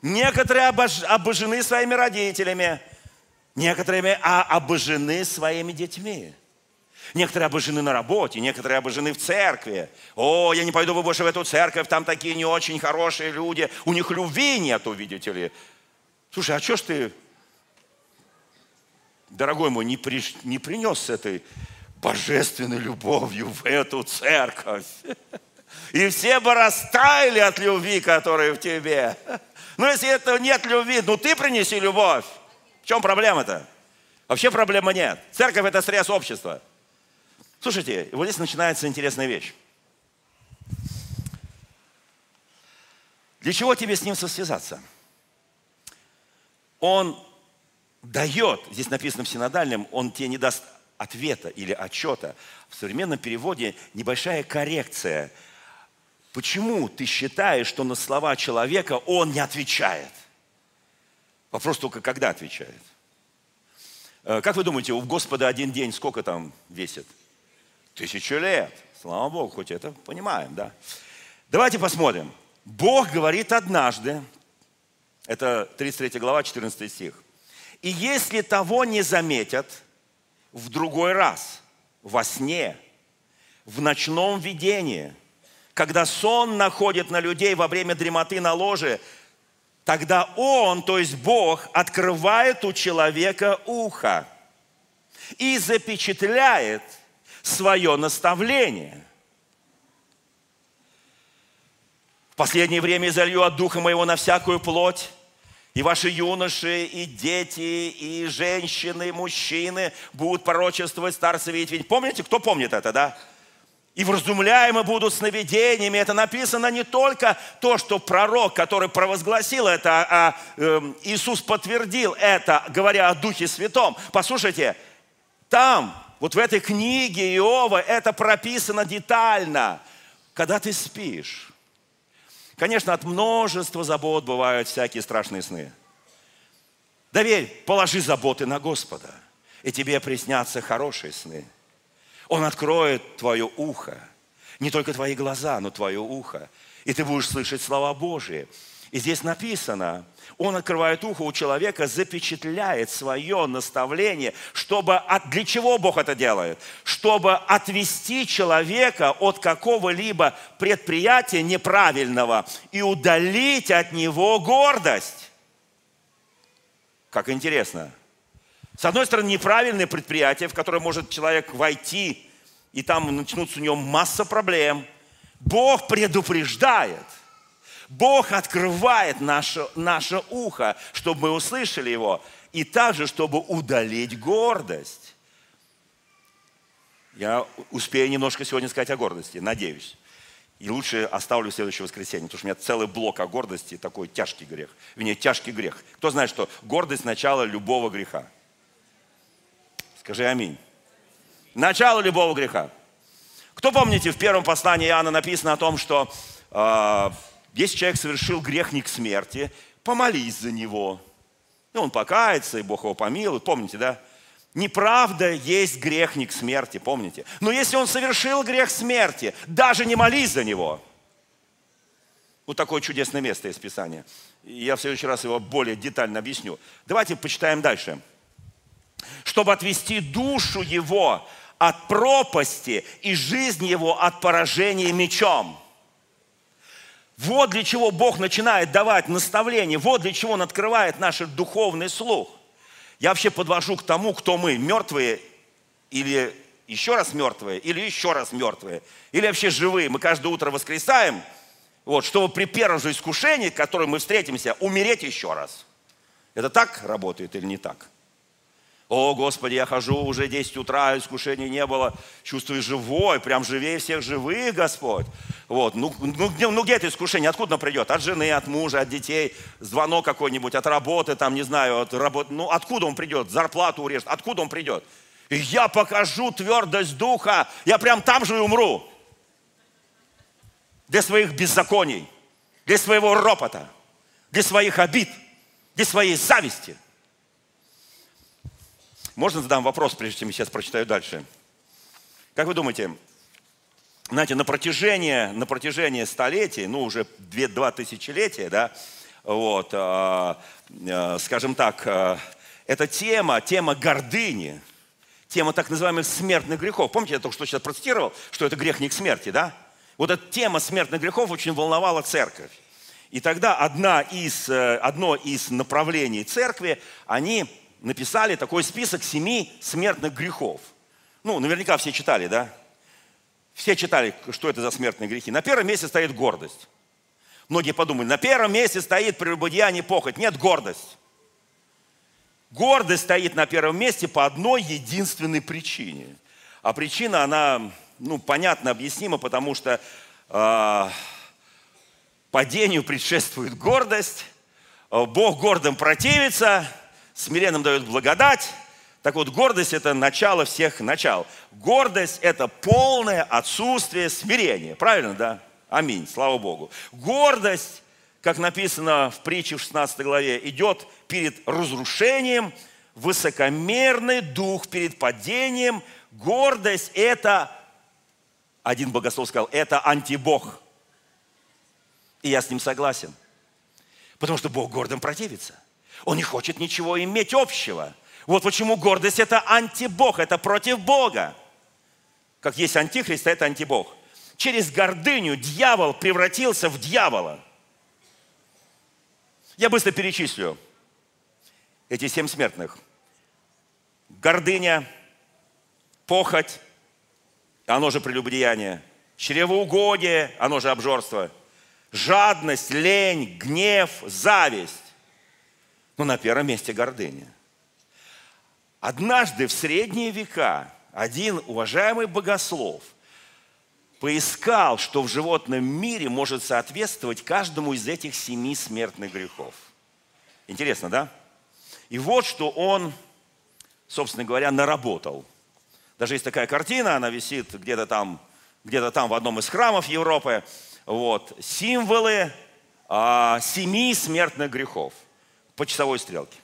Некоторые обожжены своими родителями. Некоторые а, обожжены своими детьми. Некоторые обожжены на работе, некоторые обожжены в церкви. О, я не пойду больше в эту церковь, там такие не очень хорошие люди. У них любви нету, видите ли. Слушай, а что ж ты, дорогой мой, не, при, не принес этой божественной любовью в эту церковь. И все бы растаяли от любви, которая в тебе. Но если этого нет любви, ну ты принеси любовь. В чем проблема-то? Вообще проблемы нет. Церковь – это срез общества. Слушайте, вот здесь начинается интересная вещь. Для чего тебе с ним состязаться? Он дает, здесь написано в синодальном, он тебе не даст ответа или отчета. В современном переводе небольшая коррекция. Почему ты считаешь, что на слова человека он не отвечает? Вопрос только, когда отвечает. Э, как вы думаете, у Господа один день сколько там весит? Тысячу лет. Слава Богу, хоть это понимаем, да? Давайте посмотрим. Бог говорит однажды, это 33 глава, 14 стих. И если того не заметят, в другой раз, во сне, в ночном видении, когда сон находит на людей во время дремоты на ложе, тогда Он, то есть Бог, открывает у человека ухо и запечатляет свое наставление. В последнее время залью от Духа Моего на всякую плоть, и ваши юноши, и дети, и женщины, и мужчины будут пророчествовать, старцы видеть. Помните, кто помнит это, да? И вразумляемы будут сновидениями. Это написано не только то, что пророк, который провозгласил это, а э, Иисус подтвердил это, говоря о Духе Святом. Послушайте, там, вот в этой книге Иова, это прописано детально. Когда ты спишь, Конечно, от множества забот бывают всякие страшные сны. Доверь, положи заботы на Господа, и тебе приснятся хорошие сны. Он откроет твое ухо, не только твои глаза, но твое ухо, и ты будешь слышать слова Божии. И здесь написано, он открывает ухо у человека, запечатляет свое наставление, чтобы... От... Для чего Бог это делает? Чтобы отвести человека от какого-либо предприятия неправильного и удалить от него гордость. Как интересно. С одной стороны, неправильное предприятие, в которое может человек войти, и там начнутся у него масса проблем. Бог предупреждает – Бог открывает наше, наше ухо, чтобы мы услышали Его, и также, чтобы удалить гордость. Я успею немножко сегодня сказать о гордости, надеюсь. И лучше оставлю в следующее воскресенье, потому что у меня целый блок о гордости, такой тяжкий грех. Вернее, тяжкий грех. Кто знает, что гордость – начало любого греха? Скажи аминь. Начало любого греха. Кто помните, в первом послании Иоанна написано о том, что э, если человек совершил грех не к смерти, помолись за него. И он покается, и Бог его помилует. Помните, да? Неправда есть грех не к смерти, помните? Но если он совершил грех смерти, даже не молись за него. Вот такое чудесное место из Писания. Я в следующий раз его более детально объясню. Давайте почитаем дальше. Чтобы отвести душу его от пропасти и жизнь его от поражения мечом. Вот для чего Бог начинает давать наставления, вот для чего Он открывает наш духовный слух. Я вообще подвожу к тому, кто мы, мертвые или еще раз мертвые, или еще раз мертвые, или вообще живые. Мы каждое утро воскресаем, вот, чтобы при первом же искушении, к которому мы встретимся, умереть еще раз. Это так работает или не так? О, Господи, я хожу уже 10 утра, искушений не было, чувствую живой, прям живее всех живых, Господь. Вот, ну, ну, где, ну где это искушение? Откуда оно придет? От жены, от мужа, от детей, звонок какой-нибудь, от работы, там, не знаю, от работы. Ну, откуда он придет? Зарплату урежет. Откуда он придет? И я покажу твердость духа, я прям там же и умру. Для своих беззаконий, для своего ропота, для своих обид, для своей зависти – можно задам вопрос, прежде чем я сейчас прочитаю дальше? Как вы думаете, знаете, на протяжении, на протяжении столетий, ну уже две, два тысячелетия, да, вот, э, э, скажем так, э, эта тема, тема гордыни, тема так называемых смертных грехов. Помните, я только что сейчас процитировал, что это грех не к смерти, да? Вот эта тема смертных грехов очень волновала церковь. И тогда одна из, одно из направлений церкви, они написали такой список семи смертных грехов. Ну, наверняка все читали, да? Все читали, что это за смертные грехи. На первом месте стоит гордость. Многие подумали, на первом месте стоит прелюбодеяние, похоть. Нет, гордость. Гордость стоит на первом месте по одной единственной причине. А причина, она, ну, понятно, объяснима, потому что э, падению предшествует гордость, Бог гордым противится – смиренным дает благодать. Так вот, гордость – это начало всех начал. Гордость – это полное отсутствие смирения. Правильно, да? Аминь, слава Богу. Гордость, как написано в притче в 16 главе, идет перед разрушением, высокомерный дух перед падением. Гордость – это, один богослов сказал, это антибог. И я с ним согласен. Потому что Бог гордым противится. Он не хочет ничего иметь общего. Вот почему гордость – это антибог, это против Бога. Как есть антихрист, это антибог. Через гордыню дьявол превратился в дьявола. Я быстро перечислю эти семь смертных. Гордыня, похоть, оно же прелюбодеяние, чревоугодие, оно же обжорство, жадность, лень, гнев, зависть, но на первом месте гордыня. Однажды в средние века один уважаемый богослов поискал, что в животном мире может соответствовать каждому из этих семи смертных грехов. Интересно, да? И вот что он, собственно говоря, наработал. Даже есть такая картина, она висит где-то там, где-то там в одном из храмов Европы. Вот, символы а, семи смертных грехов – по часовой стрелке.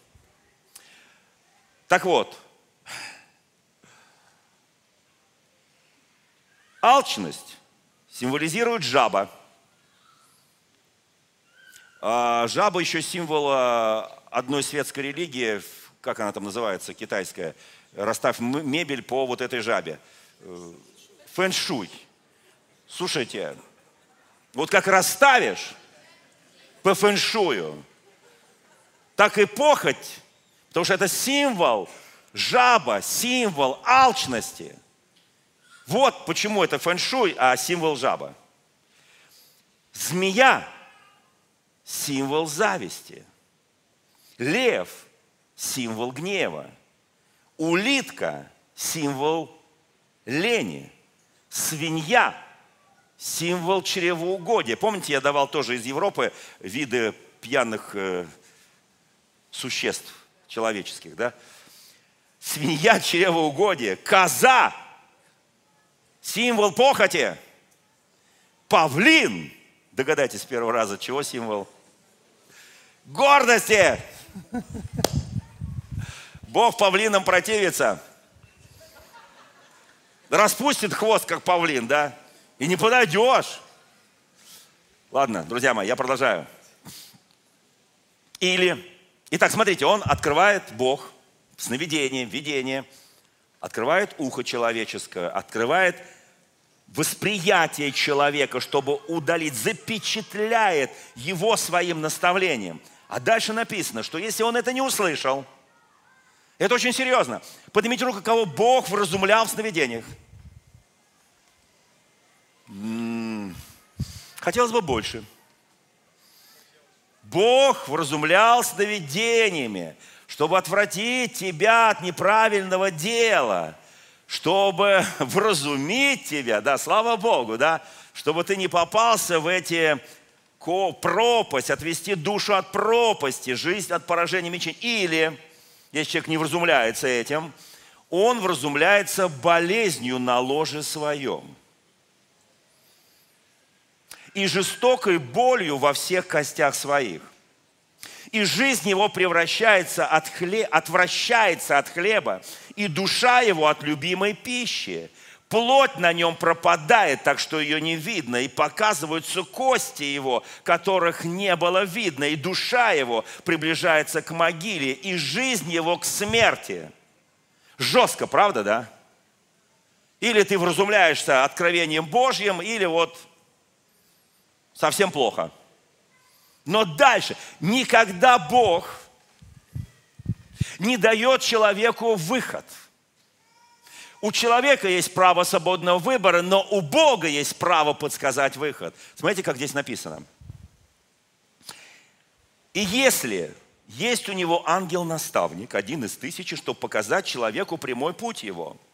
Так вот, алчность символизирует жаба. А жаба еще символ а, одной светской религии, как она там называется, китайская. Расставь мебель по вот этой жабе. Э, фэншуй. Слушайте, вот как расставишь по фэншую, так и похоть, потому что это символ жаба, символ алчности. Вот почему это фэншуй, а символ жаба. Змея – символ зависти. Лев – символ гнева. Улитка – символ лени. Свинья – символ чревоугодия. Помните, я давал тоже из Европы виды пьяных э, существ человеческих, да? Свинья, чревоугодие, коза, символ похоти, павлин, догадайтесь с первого раза, чего символ? Гордости. Бог павлинам противится. Распустит хвост, как павлин, да? И не подойдешь. Ладно, друзья мои, я продолжаю. Или, итак, смотрите, он открывает Бог, сновидение, видение, открывает ухо человеческое, открывает восприятие человека, чтобы удалить, запечатляет его своим наставлением. А дальше написано, что если он это не услышал, это очень серьезно. Поднимите руку, кого Бог вразумлял в сновидениях. Хотелось бы больше. Бог вразумлял сновидениями, чтобы отвратить тебя от неправильного дела, чтобы вразумить тебя, да, слава Богу, да, чтобы ты не попался в эти пропасть, отвести душу от пропасти, жизнь от поражения мечей. Или, если человек не вразумляется этим, он вразумляется болезнью на ложе своем и жестокой болью во всех костях своих. И жизнь его превращается от хле... отвращается от хлеба, и душа его от любимой пищи. Плоть на нем пропадает, так что ее не видно, и показываются кости его, которых не было видно, и душа его приближается к могиле, и жизнь его к смерти. Жестко, правда, да? Или ты вразумляешься откровением Божьим, или вот совсем плохо. Но дальше, никогда Бог не дает человеку выход. У человека есть право свободного выбора, но у Бога есть право подсказать выход. Смотрите, как здесь написано. И если есть у него ангел-наставник, один из тысячи, чтобы показать человеку прямой путь его –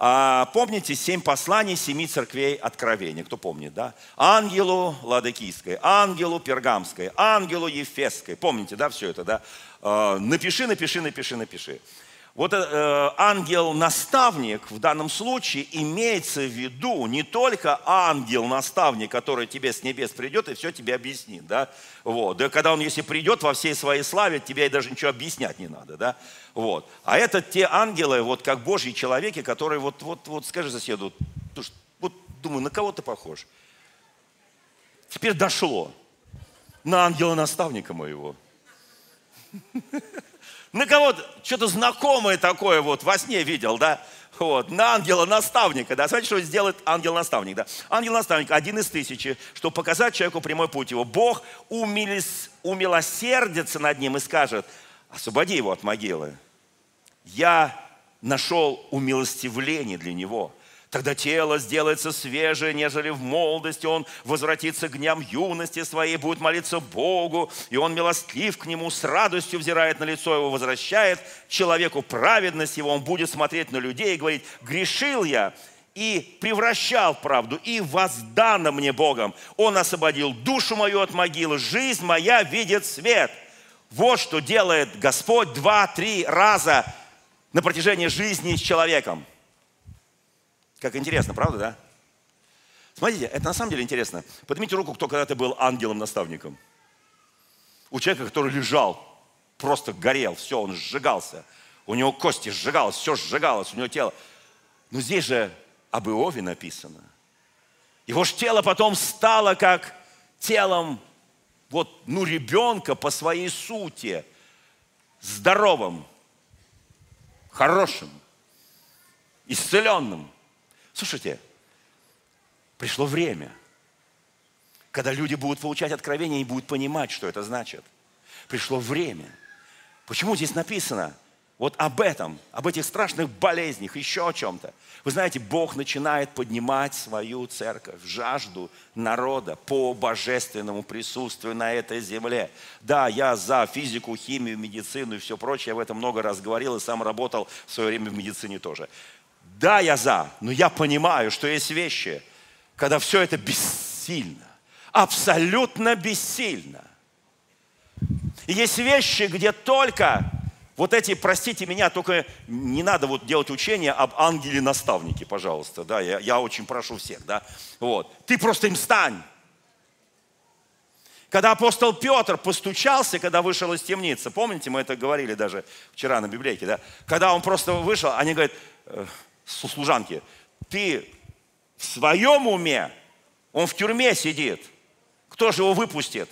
а, помните семь посланий семи церквей откровения? Кто помнит, да? Ангелу Ладокийской, ангелу Пергамской, ангелу Ефесской. Помните, да, все это, да? А, напиши, напиши, напиши, напиши. Вот э, ангел-наставник в данном случае имеется в виду не только ангел-наставник, который тебе с небес придет и все тебе объяснит, да, вот, да, когда он, если придет во всей своей славе, тебе даже ничего объяснять не надо, да, вот, а это те ангелы, вот как Божьи человеки, которые вот, вот, вот скажи соседу, вот думаю, на кого ты похож? Теперь дошло на ангела-наставника моего. На кого-то, что-то знакомое такое вот во сне видел, да? Вот, на ангела-наставника, да? Смотрите, что сделает ангел-наставник, да? Ангел-наставник один из тысячи, чтобы показать человеку прямой путь его. Бог умилис, умилосердится над ним и скажет, освободи его от могилы. Я нашел умилостивление для него – Тогда тело сделается свежее, нежели в молодости. Он возвратится к дням юности своей, будет молиться Богу, и он милостлив к нему, с радостью взирает на лицо его, возвращает человеку праведность его. Он будет смотреть на людей и говорить, грешил я, и превращал правду, и воздано мне Богом. Он освободил душу мою от могилы, жизнь моя видит свет. Вот что делает Господь два-три раза на протяжении жизни с человеком – как интересно, правда, да? Смотрите, это на самом деле интересно. Поднимите руку, кто когда-то был ангелом-наставником. У человека, который лежал, просто горел, все, он сжигался. У него кости сжигалось, все сжигалось, у него тело. Но здесь же об Иове написано. Его же тело потом стало как телом вот, ну, ребенка по своей сути, здоровым, хорошим, исцеленным. Слушайте, пришло время, когда люди будут получать откровение и будут понимать, что это значит. Пришло время. Почему здесь написано вот об этом, об этих страшных болезнях, еще о чем-то? Вы знаете, Бог начинает поднимать свою церковь, жажду народа по божественному присутствию на этой земле. Да, я за физику, химию, медицину и все прочее, я в этом много раз говорил и сам работал в свое время в медицине тоже. Да, я за, но я понимаю, что есть вещи, когда все это бессильно, абсолютно бессильно. И есть вещи, где только вот эти, простите меня, только не надо вот делать учение об ангеле-наставнике, пожалуйста, да, я, я очень прошу всех, да, вот. Ты просто им стань. Когда апостол Петр постучался, когда вышел из темницы, помните, мы это говорили даже вчера на библейке, да? Когда он просто вышел, они говорят, э, служанки, ты в своем уме, он в тюрьме сидит, кто же его выпустит?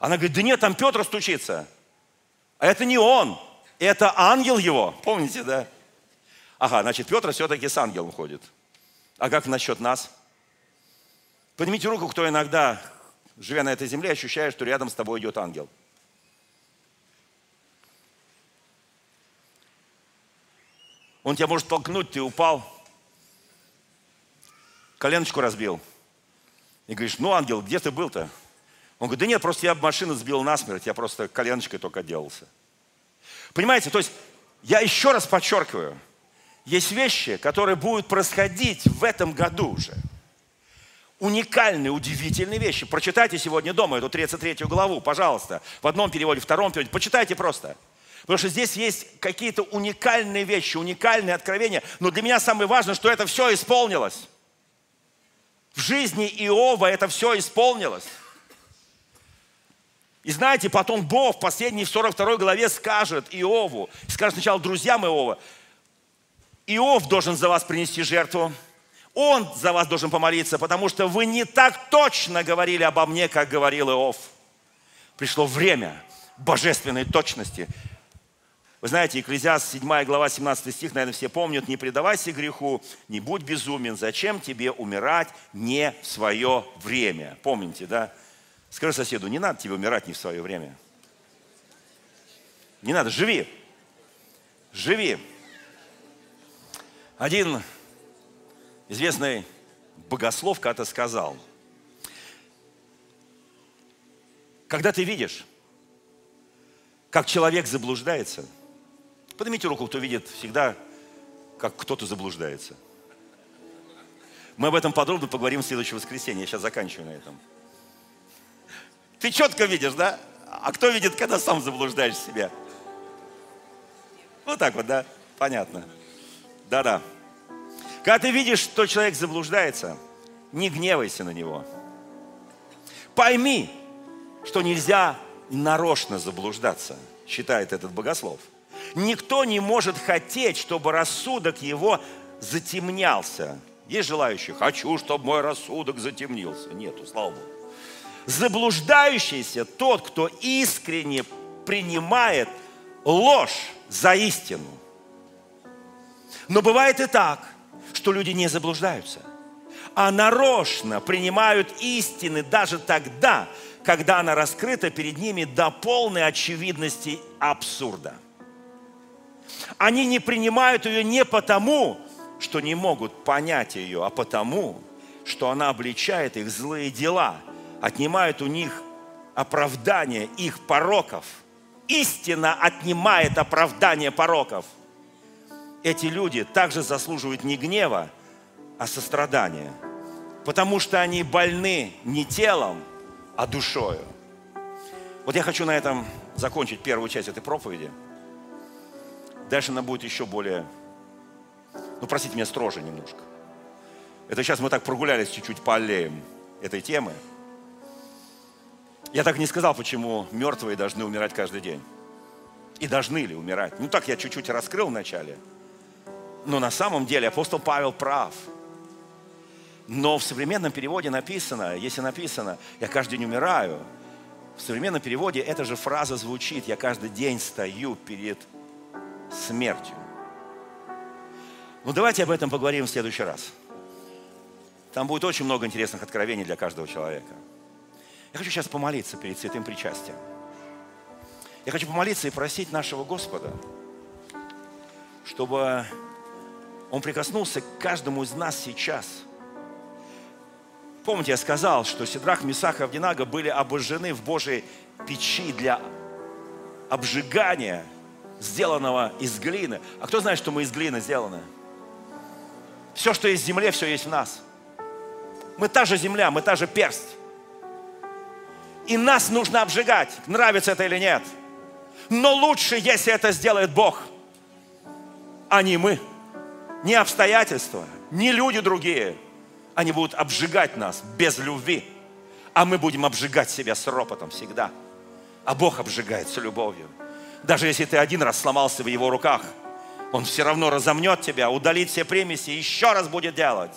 Она говорит, да нет, там Петр стучится. А это не он, это ангел его, помните, да? Ага, значит, Петр все-таки с ангелом ходит. А как насчет нас? Поднимите руку, кто иногда живя на этой земле, ощущаешь, что рядом с тобой идет ангел. Он тебя может толкнуть, ты упал, коленочку разбил. И говоришь, ну, ангел, где ты был-то? Он говорит, да нет, просто я машину сбил насмерть, я просто коленочкой только отделался. Понимаете, то есть я еще раз подчеркиваю, есть вещи, которые будут происходить в этом году уже – уникальные, удивительные вещи. Прочитайте сегодня дома эту 33 главу, пожалуйста. В одном переводе, в втором переводе. Почитайте просто. Потому что здесь есть какие-то уникальные вещи, уникальные откровения. Но для меня самое важное, что это все исполнилось. В жизни Иова это все исполнилось. И знаете, потом Бог в последней, в 42 главе скажет Иову, скажет сначала друзьям Иова, Иов должен за вас принести жертву, он за вас должен помолиться, потому что вы не так точно говорили обо мне, как говорил Иов. Пришло время божественной точности. Вы знаете, Екклезиаст 7 глава 17 стих, наверное, все помнят, «Не предавайся греху, не будь безумен, зачем тебе умирать не в свое время?» Помните, да? Скажи соседу, не надо тебе умирать не в свое время. Не надо, живи. Живи. Один известный богослов когда-то сказал, когда ты видишь, как человек заблуждается, поднимите руку, кто видит всегда, как кто-то заблуждается. Мы об этом подробно поговорим в следующее воскресенье. Я сейчас заканчиваю на этом. Ты четко видишь, да? А кто видит, когда сам заблуждаешь себя? Вот так вот, да? Понятно. Да-да. Когда ты видишь, что человек заблуждается, не гневайся на него. Пойми, что нельзя нарочно заблуждаться, считает этот богослов. Никто не может хотеть, чтобы рассудок его затемнялся. Есть желающие, хочу, чтобы мой рассудок затемнился. Нету, слава Богу. Заблуждающийся тот, кто искренне принимает ложь за истину. Но бывает и так, что люди не заблуждаются, а нарочно принимают истины даже тогда, когда она раскрыта перед ними до полной очевидности абсурда. Они не принимают ее не потому, что не могут понять ее, а потому, что она обличает их злые дела, отнимает у них оправдание их пороков. Истина отнимает оправдание пороков – эти люди также заслуживают не гнева, а сострадания. Потому что они больны не телом, а душою. Вот я хочу на этом закончить первую часть этой проповеди. Дальше она будет еще более, ну простите меня, строже немножко. Это сейчас мы так прогулялись чуть-чуть по аллеям этой темы. Я так не сказал, почему мертвые должны умирать каждый день. И должны ли умирать. Ну так я чуть-чуть раскрыл вначале – но на самом деле апостол Павел прав. Но в современном переводе написано, если написано, я каждый день умираю, в современном переводе эта же фраза звучит, я каждый день стою перед смертью. Ну давайте об этом поговорим в следующий раз. Там будет очень много интересных откровений для каждого человека. Я хочу сейчас помолиться перед святым причастием. Я хочу помолиться и просить нашего Господа, чтобы он прикоснулся к каждому из нас сейчас. Помните, я сказал, что Сидрах, Месах и Авдинага были обожжены в Божьей печи для обжигания, сделанного из глины. А кто знает, что мы из глины сделаны? Все, что есть в земле, все есть в нас. Мы та же земля, мы та же персть. И нас нужно обжигать, нравится это или нет. Но лучше, если это сделает Бог, а не мы не обстоятельства, не люди другие. Они будут обжигать нас без любви. А мы будем обжигать себя с ропотом всегда. А Бог обжигает с любовью. Даже если ты один раз сломался в Его руках, Он все равно разомнет тебя, удалит все примеси еще раз будет делать.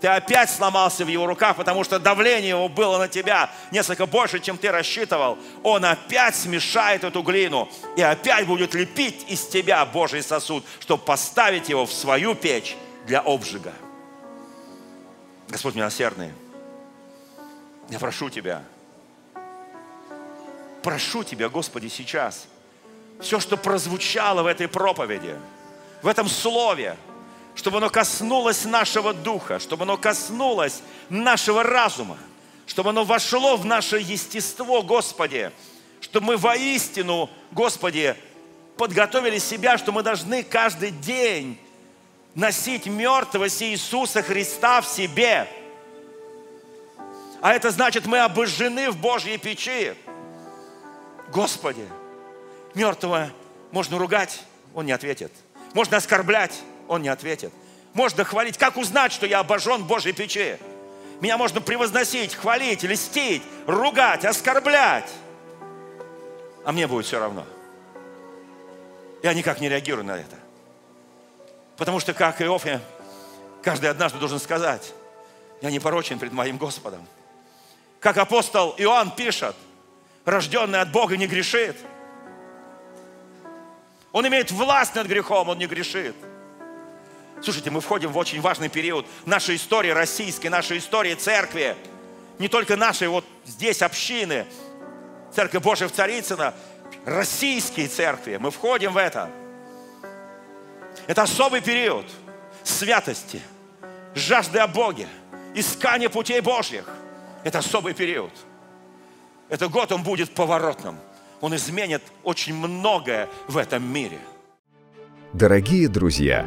Ты опять сломался в его руках, потому что давление его было на тебя несколько больше, чем ты рассчитывал. Он опять смешает эту глину и опять будет лепить из тебя Божий сосуд, чтобы поставить его в свою печь для обжига. Господь милосердный, я прошу Тебя, прошу Тебя, Господи, сейчас, все, что прозвучало в этой проповеди, в этом слове, чтобы оно коснулось нашего духа, чтобы оно коснулось нашего разума, чтобы оно вошло в наше естество, Господи, чтобы мы воистину, Господи, подготовили себя, что мы должны каждый день носить мертвого Иисуса Христа в себе. А это значит, мы обожжены в Божьей печи. Господи, мертвого можно ругать, он не ответит. Можно оскорблять, он не ответит. Можно хвалить. Как узнать, что я обожжен Божьей печи? Меня можно превозносить, хвалить, льстить, ругать, оскорблять. А мне будет все равно. Я никак не реагирую на это. Потому что, как Иов, я каждый однажды должен сказать, я не порочен пред моим Господом. Как апостол Иоанн пишет, рожденный от Бога не грешит. Он имеет власть над грехом, он не грешит. Слушайте, мы входим в очень важный период нашей истории российской, нашей истории церкви. Не только нашей вот здесь общины, Церковь Божия в Царицыно, российские церкви. Мы входим в это. Это особый период святости, жажды о Боге, искания путей Божьих. Это особый период. Этот год, он будет поворотным. Он изменит очень многое в этом мире. Дорогие друзья,